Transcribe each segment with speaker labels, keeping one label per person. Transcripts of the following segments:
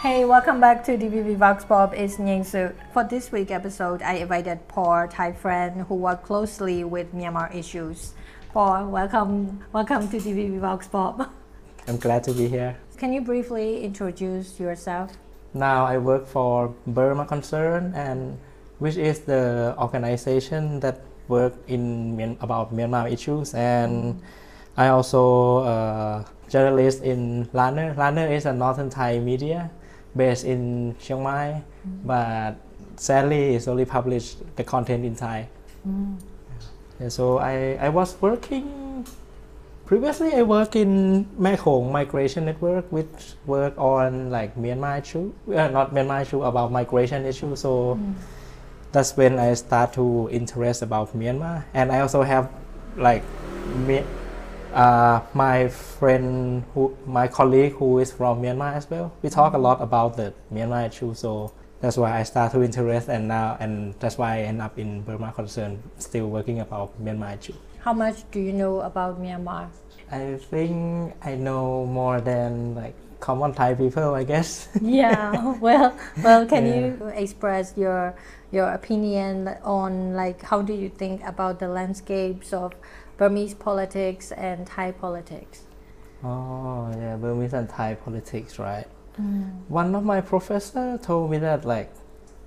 Speaker 1: Hey, welcome back to DVB Vox Pop. It's Nying Su. For this week episode, I invited Por, Thai friend who work closely with Myanmar issues. Por, welcome, welcome to DVB Vox Pop.
Speaker 2: I'm glad to be here.
Speaker 1: Can you briefly introduce yourself?
Speaker 2: Now I work for Burma Concern, and which is the organization that work in about Myanmar issues. And I also a journalist in Lanner. Lanner is a northern Thai media based in Chiang Mai, mm. but sadly it's only published the content in Thai. Mm. Yeah, so I, I was working previously I work in Mekong Migration Network which work on like Myanmar issue uh, not Myanmar issue about migration issue. So mm. that's when I start to interest about Myanmar. And I also have like uh, my friend who my colleague who is from Myanmar as well we talk a lot about the Myanmar issue so that's why I start to interest and now and that's why I end up in Burma Concern still working about Myanmar issue
Speaker 1: How much do you know about Myanmar?
Speaker 2: I think I know more than like common Thai people, I guess.
Speaker 1: yeah, well, well, can
Speaker 2: Yeah.
Speaker 1: you express your your opinion on like how do you think about the landscapes of Burmese politics and Thai politics?
Speaker 2: oh yeah, Burmese and Thai politics, right? Mm. One of my professor told me that like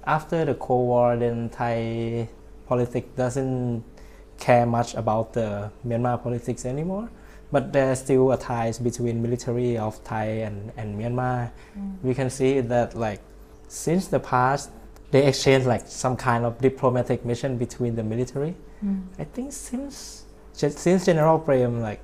Speaker 2: after the Cold War, then Thai politics doesn't care much about the Myanmar politics anymore. But there's still a ties between military of Thai and, and Myanmar. Mm. We can see that like since the past they exchange like some kind of diplomatic mission between the military. Mm. I think since since General Prem like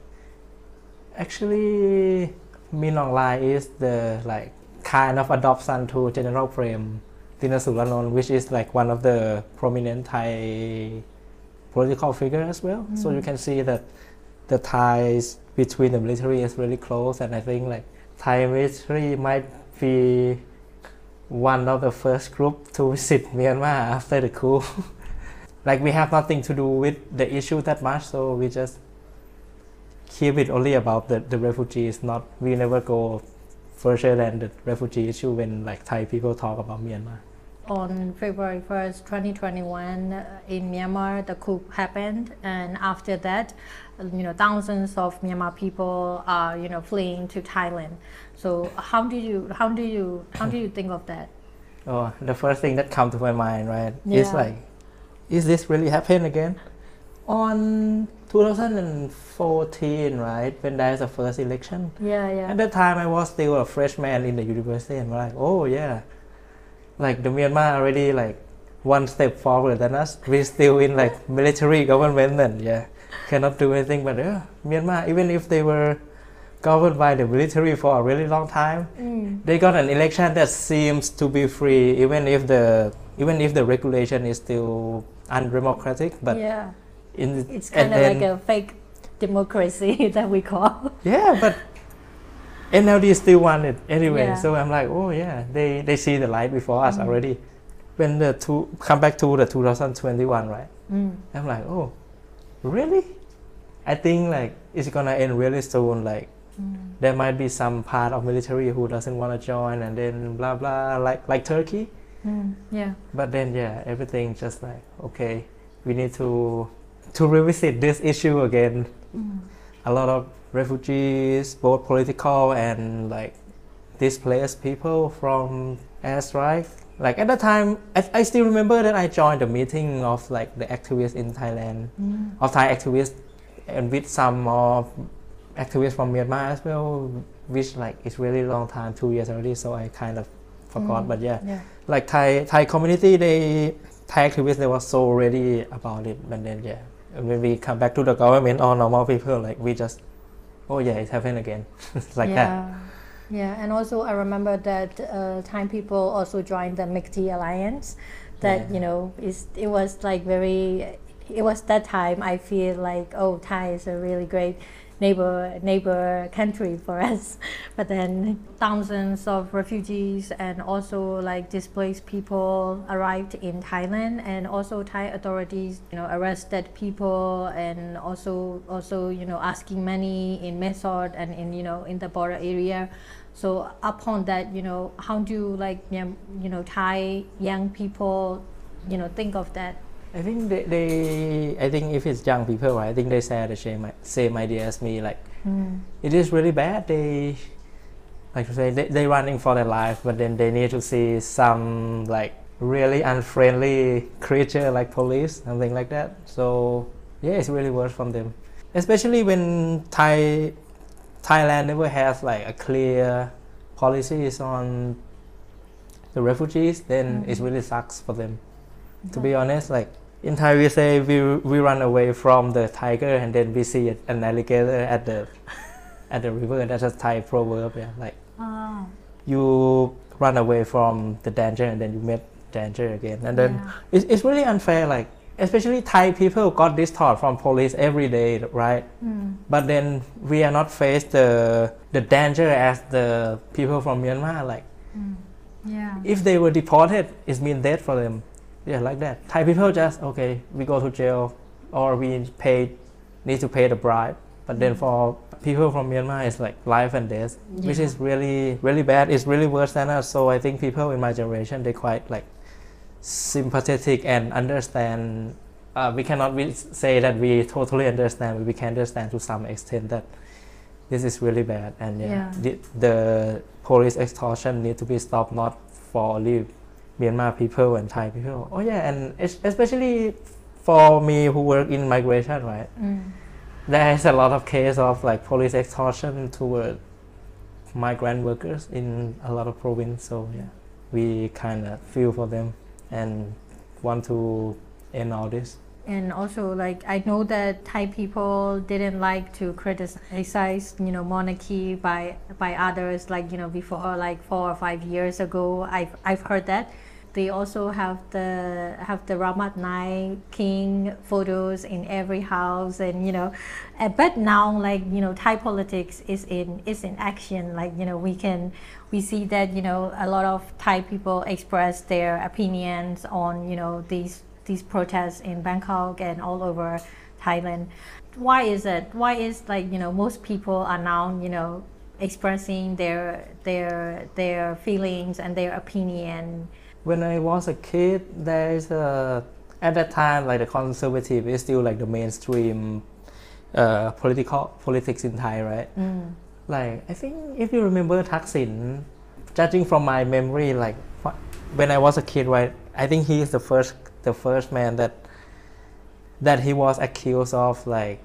Speaker 2: actually Min Aung Hlaing is the like kind of adoption to General Prem Tinsulanonda, which is like one of the prominent Thai political figure as well. So mm. you can see that the ties between the military is really close, and I think like Thai military might be one of the first group to visit Myanmar after the coup. like we have nothing to do with the issue that much, so we just keep it only about the, the refugees. Not we never go further than the refugee issue when like Thai people talk about Myanmar.
Speaker 1: On February 1st, 2021, uh, in Myanmar, the coup happened, and after that, you know, thousands of Myanmar people are, you know, fleeing to Thailand. So, how do you, how do you, how do you think of that?
Speaker 2: Oh, the first thing that come to my mind, right,
Speaker 1: yeah.
Speaker 2: is like, is this really happen again? On 2014, right, when there's the first election,
Speaker 1: Yeah, yeah.
Speaker 2: At that time, I was still a freshman in the university, and we're like, oh yeah, like the Myanmar already like one step forward than us. We're still in like military government, and yeah, cannot do anything. But yeah, Myanmar, even if they were governed by the military for a really long time,
Speaker 1: Mm.
Speaker 2: they got an election that seems to be free, even if the even if the regulation is still undemocratic. But
Speaker 1: yeah,
Speaker 2: in
Speaker 1: it's kind of like a fake democracy that we call.
Speaker 2: Yeah, but NLD still won it anyway.
Speaker 1: Yeah.
Speaker 2: So I'm like, oh yeah, they they see the light before us
Speaker 1: Mm.
Speaker 2: already. When the two come back to the 2021, right?
Speaker 1: Mm.
Speaker 2: I'm like, oh, really? I think like it's gonna end really soon. Like
Speaker 1: Mm.
Speaker 2: there might be some part of military who doesn't want to join, and then blah blah, like like Turkey.
Speaker 1: Mm. Yeah.
Speaker 2: But then yeah, everything just like okay, we need to to revisit this issue again
Speaker 1: Mm.
Speaker 2: a lot of refugees, both political and like displaced people from airstrike. Like at that time, I, I still remember that I joined the meeting of like the activists in Thailand,
Speaker 1: Mm.
Speaker 2: of Thai activists, and with some of activists from Myanmar as well, which like it's really long time, two years already. So I kind of forgot.
Speaker 1: Mm.
Speaker 2: But yeah,
Speaker 1: Yeah.
Speaker 2: Like Thai Thai community, they Thai activists they were so ready about it. But then yeah, when we come back to the government or normal people, like we just, oh yeah, it happened again, It's like
Speaker 1: yeah.
Speaker 2: that.
Speaker 1: Yeah, and also I remember that uh, Thai people also joined the Milk Tea alliance. That
Speaker 2: Yeah.
Speaker 1: you know is it was like very it was that time I feel like oh Thai is a really great neighbor neighbor country for us. But then thousands of refugees and also like displaced people arrived in Thailand. And also Thai authorities you know arrested people and also also you know asking money in Mae Sot and in you know in the border area. So upon that you know how do like you know Thai young people you know think of that
Speaker 2: I think they, they, I think if it's young people, right, I think they share the same same idea as me. Like, mm. it is really bad. They, like to say, they they running for their life, but then they need to see some like really unfriendly creature like police, something like that. So yeah, it's really worse from them, especially when Thai Thailand never has like a clear policies on the refugees. Then mm. it really sucks for them. To be honest, like in Thai we say we we run away from the tiger and then we see an alligator at the at the river. That's a Thai proverb. Yeah, like oh. you run away from the danger and then you meet danger again. And then yeah. it's, it's really unfair. Like especially Thai people got this thought from police every day, right? Mm. But then we are not faced the the danger as the people from Myanmar. Like, mm. yeah. if they were deported, it means death for them yeah like that. Thai people just okay we go to jail or we pay need to pay the bribe. But then for people from myanmar it's like life and death yeah. which is really really bad. It's really worse than us. So i think people in my generation they quite like sympathetic and understand uh, we cannot say that we totally understand but we can understand to some extent that this is really bad. And yeah, yeah. The, the police extortion need to be stopped not for only Myanmar people and Thai people. Oh yeah, and especially for me who work in migration, right? Mm. There is a lot of case of like police extortion toward migrant workers in a lot of province. So yeah, we kind of feel for them and want to end all this.
Speaker 1: And also, like I know that Thai people didn't like to criticize, you know, monarchy by by others. Like you know, before like four or five years ago, I've I've heard that they also have the have the Ramat King photos in every house, and you know, uh, but now like you know, Thai politics is in is in action. Like you know, we can we see that you know a lot of Thai people express their opinions on you know these these protests in Bangkok and all over Thailand. Why is it? Why is like you know most people are now you know expressing their their their feelings and their opinion
Speaker 2: when I was a kid, there is a at that time like the conservative is still like the mainstream uh, political politics in Thai, right? Mm. Like I think if you remember Thaksin, judging from my memory, like when I was a kid, right? I think he is the first the first man that that he was accused of like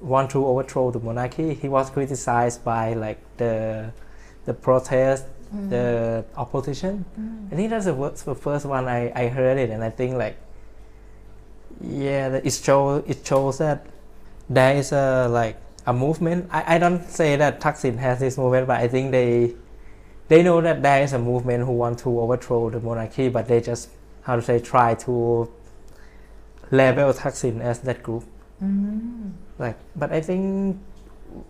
Speaker 2: want to overthrow the monarchy. He was criticized by like the the protest mm. the opposition. Mm. I think that's the, the first one I, I heard it, and I think like, yeah, it shows it shows that there is a like a movement. I, I don't say that Thaksin has this movement, but I think they they know that there is a movement who want to overthrow the monarchy, but they just how to say try to label Thaksin as that group. Mm. Like, but I think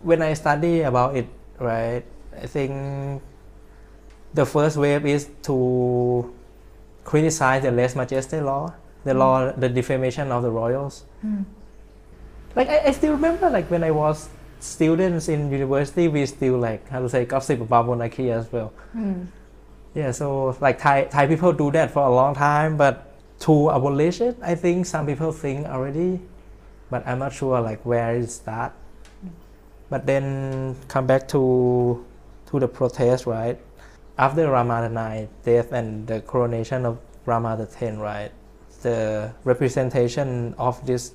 Speaker 2: when I study about it, right, I think the first wave is to criticize the lese majesty law, the mm. law, the defamation of the royals. Mm. Like I, I, still remember, like when I was students in university, we still like how to say gossip about monarchy as well. Mm. Yeah, so like Thai Thai people do that for a long time, but to abolish it, I think some people think already, but I'm not sure like where it start. Mm. But then come back to to the protest, right? After Rama IX death and the coronation of Rama X, right, the representation of these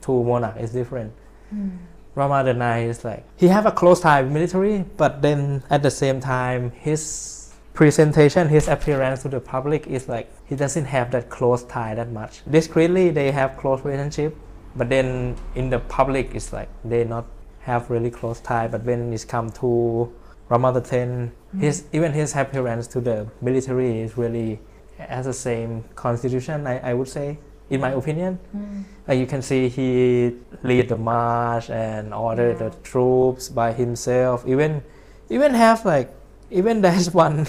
Speaker 2: two monarchs is different. Mm. Rama IX is like he have a close tie with military, but then at the same time his presentation, his appearance to the public is like he doesn't have that close tie that much. Discreetly they have close relationship, but then in the public it's like they not have really close tie. But when it's come to Rama X, mm-hmm. his even his appearance to the military is really has the same constitution. I, I would say in my opinion.
Speaker 1: Mm.
Speaker 2: Like you can see he lead the march and order
Speaker 1: Yeah.
Speaker 2: the troops by himself. Even even have like even there's one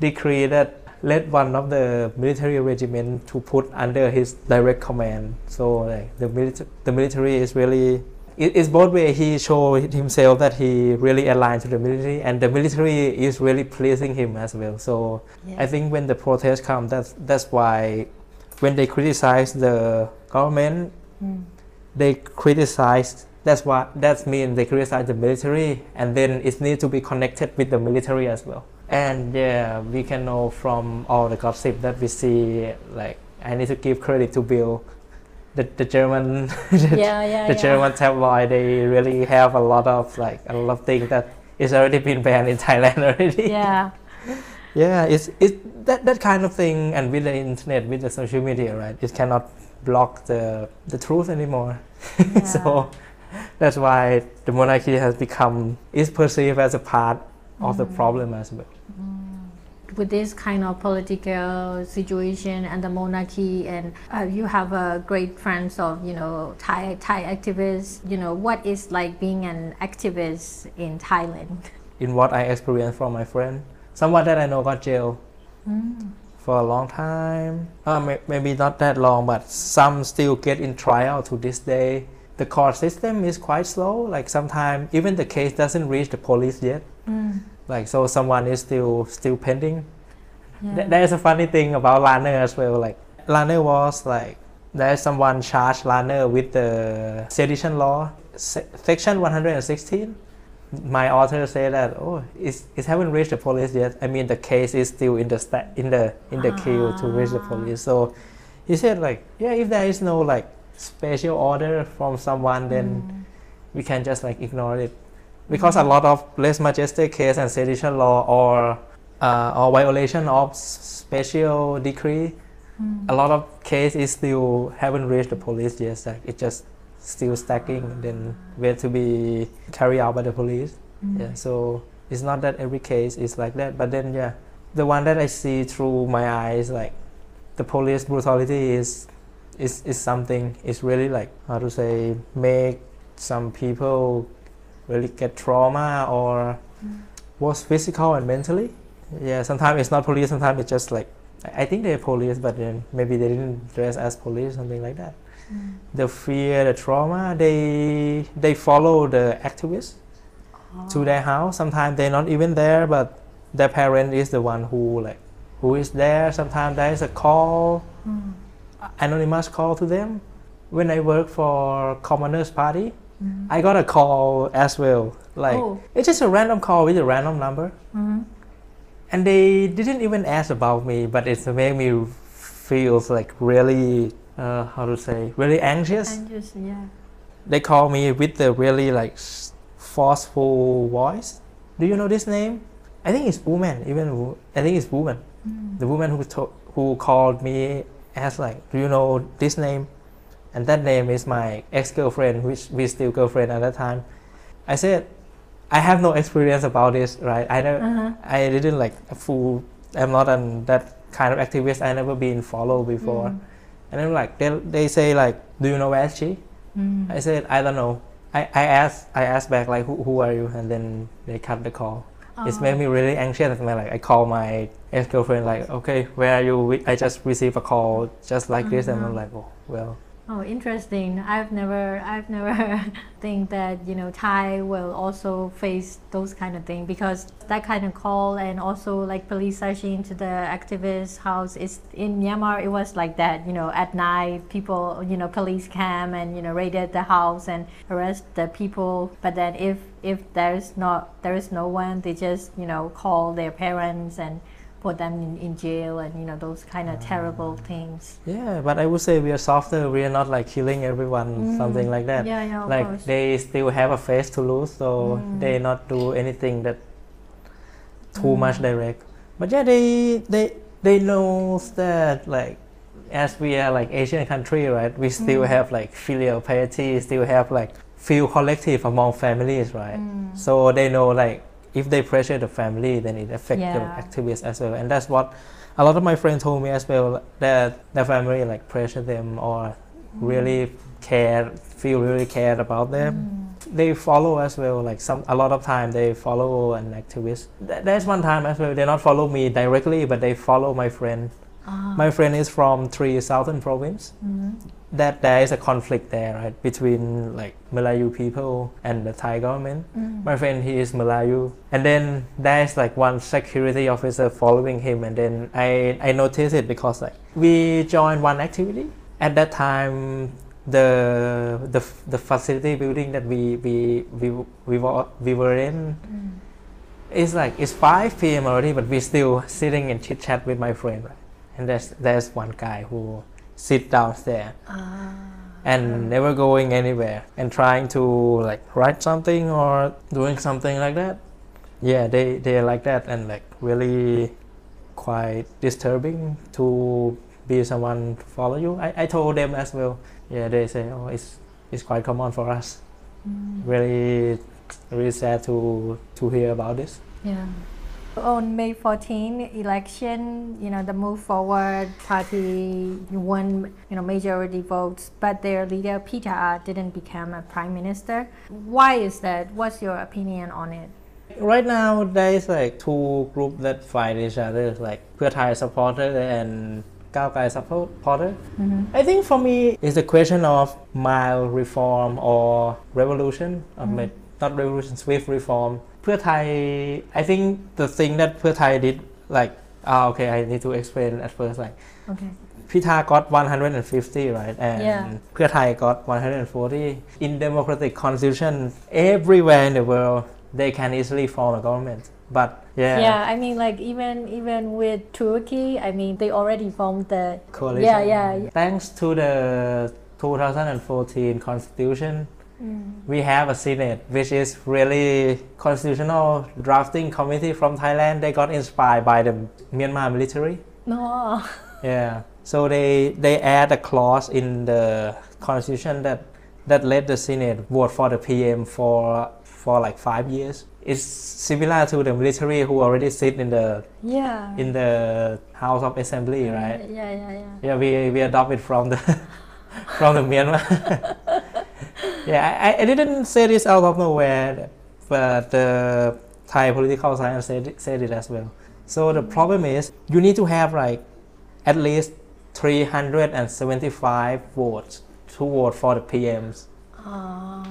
Speaker 2: decree that led one of the military regiment to put under his direct command. So like the military the military is really it, it's both way he showed himself that he really aligned to the military and the military is really pleasing him as well. So
Speaker 1: Yeah.
Speaker 2: I think when the protests come that's that's why when they criticize the government
Speaker 1: Mm.
Speaker 2: they criticize that's why that means they criticize the military and then it needs to be connected with the military as well and yeah we can know from all the gossip that we see like i need to give credit to Bild the, the german the,
Speaker 1: yeah, yeah,
Speaker 2: the
Speaker 1: yeah.
Speaker 2: german tabloid they really have a lot of like a lot of things that is already been banned in thailand already
Speaker 1: Yeah.
Speaker 2: yeah it's it's that that kind of thing and with the internet with the social media right it cannot block the the truth anymore
Speaker 1: yeah.
Speaker 2: so that's why the monarchy has become is perceived as a part of the
Speaker 1: Mm.
Speaker 2: problem as well
Speaker 1: with this kind of political situation and the monarchy and uh, you have a great friends of you know Thai Thai activists you know what is like being an activist in Thailand
Speaker 2: in what i experienced from my friend someone that i know got jail
Speaker 1: mm.
Speaker 2: for a long time uh, may, maybe not that long but some still get in trial to this day the court system is quite slow like sometimes even the case doesn't reach the police yet
Speaker 1: Mm.
Speaker 2: Like so someone is still still pending
Speaker 1: Yeah.
Speaker 2: Th- there's a funny thing about Lanner as well. Like Lanner was like there's someone charged Lanner with the sedition law, se- section 116. My author said that oh, it's, it haven't reached the police yet. I mean the case is still in the sta- in the in the queue to reach the
Speaker 1: Ah.
Speaker 2: police. So he said like yeah, if there is no like special order from someone, then
Speaker 1: Mm.
Speaker 2: we can just like ignore it because a lot of less majestic case and sedition law or uh, or violation of special decree
Speaker 1: Mm.
Speaker 2: a lot of case is still haven't reached the police yet like it just still stacking then wait to be carried out by the police
Speaker 1: Mm.
Speaker 2: yeah so it's not that every case is like that but then yeah the one that i see through my eyes like the police brutality is is is something It's really like how to say make some people really get trauma or was physical and mentally yeah sometimes it's not police sometimes it's just like i think they're police but then maybe they didn't dress as police something like that
Speaker 1: Mm.
Speaker 2: the fear the trauma they they follow the activists to
Speaker 1: Oh.
Speaker 2: their house. Sometimes they're not even there, but their parent is the one who like who is there. Sometimes there is a call,
Speaker 1: Mm.
Speaker 2: anonymous call to them. When I work for Commoners Party,
Speaker 1: Mm.
Speaker 2: I got a call as well. Like
Speaker 1: Oh.
Speaker 2: it's just a random call with a random number,
Speaker 1: Mhm.
Speaker 2: and they didn't even ask about me, but it's made me feels like really uh, how to say really anxious.
Speaker 1: Just yeah.
Speaker 2: they call me with the really like forceful voice. Do you know this name? I think it's woman. Even I think it's woman.
Speaker 1: Mm.
Speaker 2: The woman who to- who called me asked like, "Do you know this name?" And that name is my ex-girlfriend, which we still girlfriend at that time. I said, "I have no experience about this, right? I never,
Speaker 1: Uh-huh.
Speaker 2: I didn't like a fool. I'm not an that kind of activist. I never been followed before."
Speaker 1: Mm.
Speaker 2: And then like they they say like, "Do you know where she?"
Speaker 1: Mm.
Speaker 2: I said, I don't know. I, I asked I asked back like who, who are you and then they cut the call. It's
Speaker 1: Oh.
Speaker 2: made me really anxious and like I call my ex girlfriend like okay where are you I just received a call just like this and I'm
Speaker 1: Uh-huh.
Speaker 2: like oh well
Speaker 1: Oh, interesting. I've never, I've never think that you know Thai will also face those kind of thing because that kind of call and also like police searching into the activist house is in Myanmar. It was like that. You know, at night people, you know, police came and you know raided the house and arrest the people. But then if if there's not there is no one, they just you know call their parents and put them in, in jail and you know those kind of terrible things.
Speaker 2: yeah but I would say we are softer we are not like killing everyone
Speaker 1: Mm.
Speaker 2: something like that
Speaker 1: Yeah, yeah,
Speaker 2: like
Speaker 1: course.
Speaker 2: they still have a face to lose so
Speaker 1: Mm.
Speaker 2: they not do anything that too
Speaker 1: Mm.
Speaker 2: much direct but yeah they they they know that like as we are like asian country right we still
Speaker 1: Mm.
Speaker 2: have like filial piety still have like feel collective among families right
Speaker 1: Mm.
Speaker 2: so they know like if they pressure the family, then it affects the activists as well. And that's what a lot of my friends told me as well that their family like pressure them or really care, feel really cared about them. They follow as well. Like some, a lot of time they follow an activist. Th- There's one time as well. They not follow me directly, but they follow my friend.
Speaker 1: Ah.
Speaker 2: My friend is from three southern province.
Speaker 1: Mhm.
Speaker 2: That there is a conflict there, right, between like Malayu people and the Thai government.
Speaker 1: Mm.
Speaker 2: My friend, he is Malayu, and then there's like one security officer following him, and then I I noticed it because like we joined one activity at that time. The the the facility building that we we we we were, we were in
Speaker 1: Mm.
Speaker 2: it's like it's 5 p.m. already, but we're still sitting and chit chat with my friend, right? And there's there's one guy who sit downstairs
Speaker 1: Ah.
Speaker 2: and never going anywhere and trying to like write something or doing something like that. Yeah, they they are like that and like really quite disturbing to be someone to follow you. I, I told them as well. Yeah, they say oh it's it's quite common for us.
Speaker 1: Mm.
Speaker 2: Really really sad to to hear about this.
Speaker 1: Yeah. On May 14 election, you know, the Move Forward party won, you know, majority votes, but their leader Pita ah, didn't become a prime minister. Why is that? What's your opinion on it?
Speaker 2: Right now, there is like two group that fight each other, like Pheu Thai supporter and Kao Klai supporter.
Speaker 1: Mm-hmm.
Speaker 2: I think for me, it's a question of mild reform or revolution, mm-hmm. not revolution, swift reform Thai, I think the thing that Pure did, like, ah, okay, I need to explain at first, like,
Speaker 1: okay.
Speaker 2: Pita got 150, right? And
Speaker 1: yeah.
Speaker 2: Got 140. In democratic constitution, everywhere in the world, they can easily form a government. But yeah.
Speaker 1: Yeah, I mean, like even even with Turkey, I mean, they already formed the
Speaker 2: coalition.
Speaker 1: Yeah, yeah.
Speaker 2: Thanks to the 2014 constitution,
Speaker 1: Mm.
Speaker 2: we have a senate which is really constitutional drafting committee from thailand they got inspired by the myanmar military
Speaker 1: No.
Speaker 2: Yeah. So they they add a clause in the constitution that that let the Senate vote for the PM for for like five years. It's similar to the military who already sit in the
Speaker 1: Yeah.
Speaker 2: in the House of Assembly, right?
Speaker 1: Yeah, yeah, yeah.
Speaker 2: Yeah, we we adopt it from the from the Myanmar. yeah, I, I didn't say this out of nowhere, but the Thai political science said it, said it as well. So the problem is you need to have like at least 375 votes to vote for the PMs.
Speaker 1: Ah.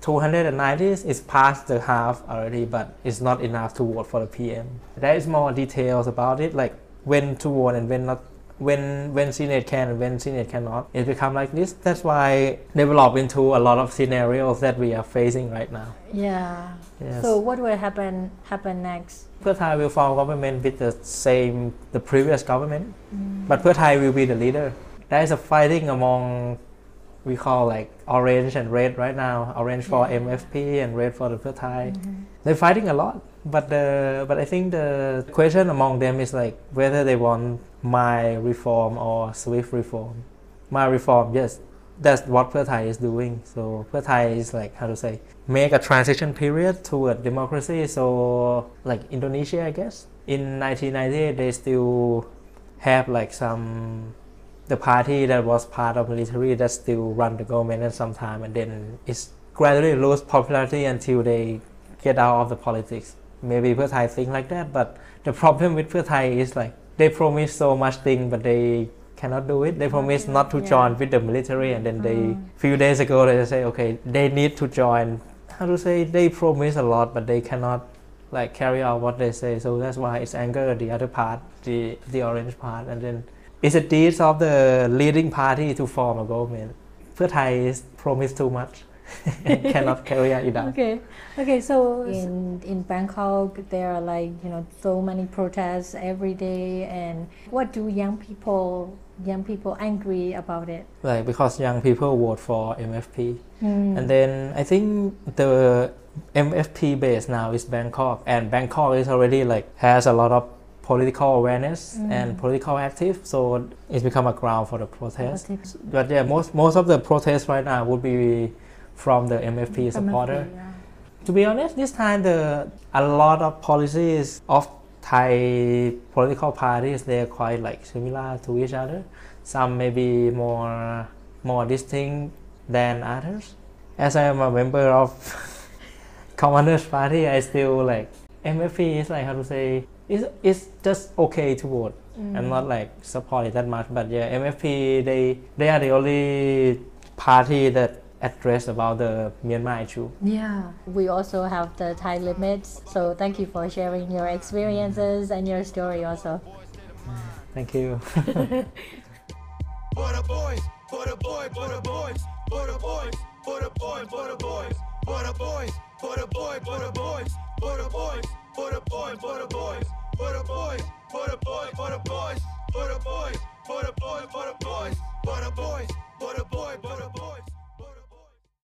Speaker 2: 290 is past the half already, but it's not enough to vote for the PM. There is more details about it, like when to vote and when not, when when Senate can and when Senate cannot. It become like this. That's why develop into a lot of scenarios that we are facing right now.
Speaker 1: Yeah.
Speaker 2: Yes.
Speaker 1: So what will happen happen next?
Speaker 2: เพื่อไทย will form government with the same the previous government, mm. but เพื่อไทย will be the leader. There is a fighting among we call like orange and red right now. Orange for. MFP and red for the Thai. mm-hmm. They're fighting a lot, but the but I think the question among them is like whether they want my reform or swift reform. My reform yes that's what Pheu Thai is doing. So Pheu Thai is like how to say make a transition period toward democracy. So like Indonesia I guess. In 1998 they still have like some the party that was part of military that still run the government at some time and then it's gradually lose popularity until they get out of the politics. Maybe Pheu Thai think like that but the problem with Pheu Thai is like they promise so much thing, but they cannot do it. They promise not to
Speaker 1: Yeah.
Speaker 2: join with the military, and then they few days ago they say, okay, they need to join. How to say? They promise a lot, but they cannot like carry out what they say. So that's why it's anger the other part, the the orange part, and then it's a deeds of the leading party to form a government. เพื่อไทย is promise too much and cannot carry it out.
Speaker 1: Okay. Okay. So in in Bangkok, there are like you know so many protests every day, and what do young people young people angry about it?
Speaker 2: Like because young people vote for MFP.
Speaker 1: Mm.
Speaker 2: And then I think the MFP base now is Bangkok, and Bangkok is already like has a lot of political awareness and political active, so it's become a ground for the protest. But yeah, most most of the protests right now would be from the MFP supporter.
Speaker 1: MFP, yeah.
Speaker 2: To be honest, this time the a lot of policies of Thai political parties they are quite like similar to each other. Some maybe more more distinct than others. As I am a member of Commoners Party, I still like MFP is like how to say it's, it's just okay to vote. I'm not like support it that much, but yeah, MFP they they are the only party that address about the Myanmar issue.
Speaker 1: Yeah, we also have the time limits. So thank you for sharing your experiences and your story also.
Speaker 2: Thank you.
Speaker 3: For the boys, for the boy, for the boys, for the boys, for the boy, for the boys, for the boys, for the boy, for the boys, for the boys, for the boy, for the boys, for the boys, for the boy, for the boys, for the boys, for the boy, for the boys, for the boys,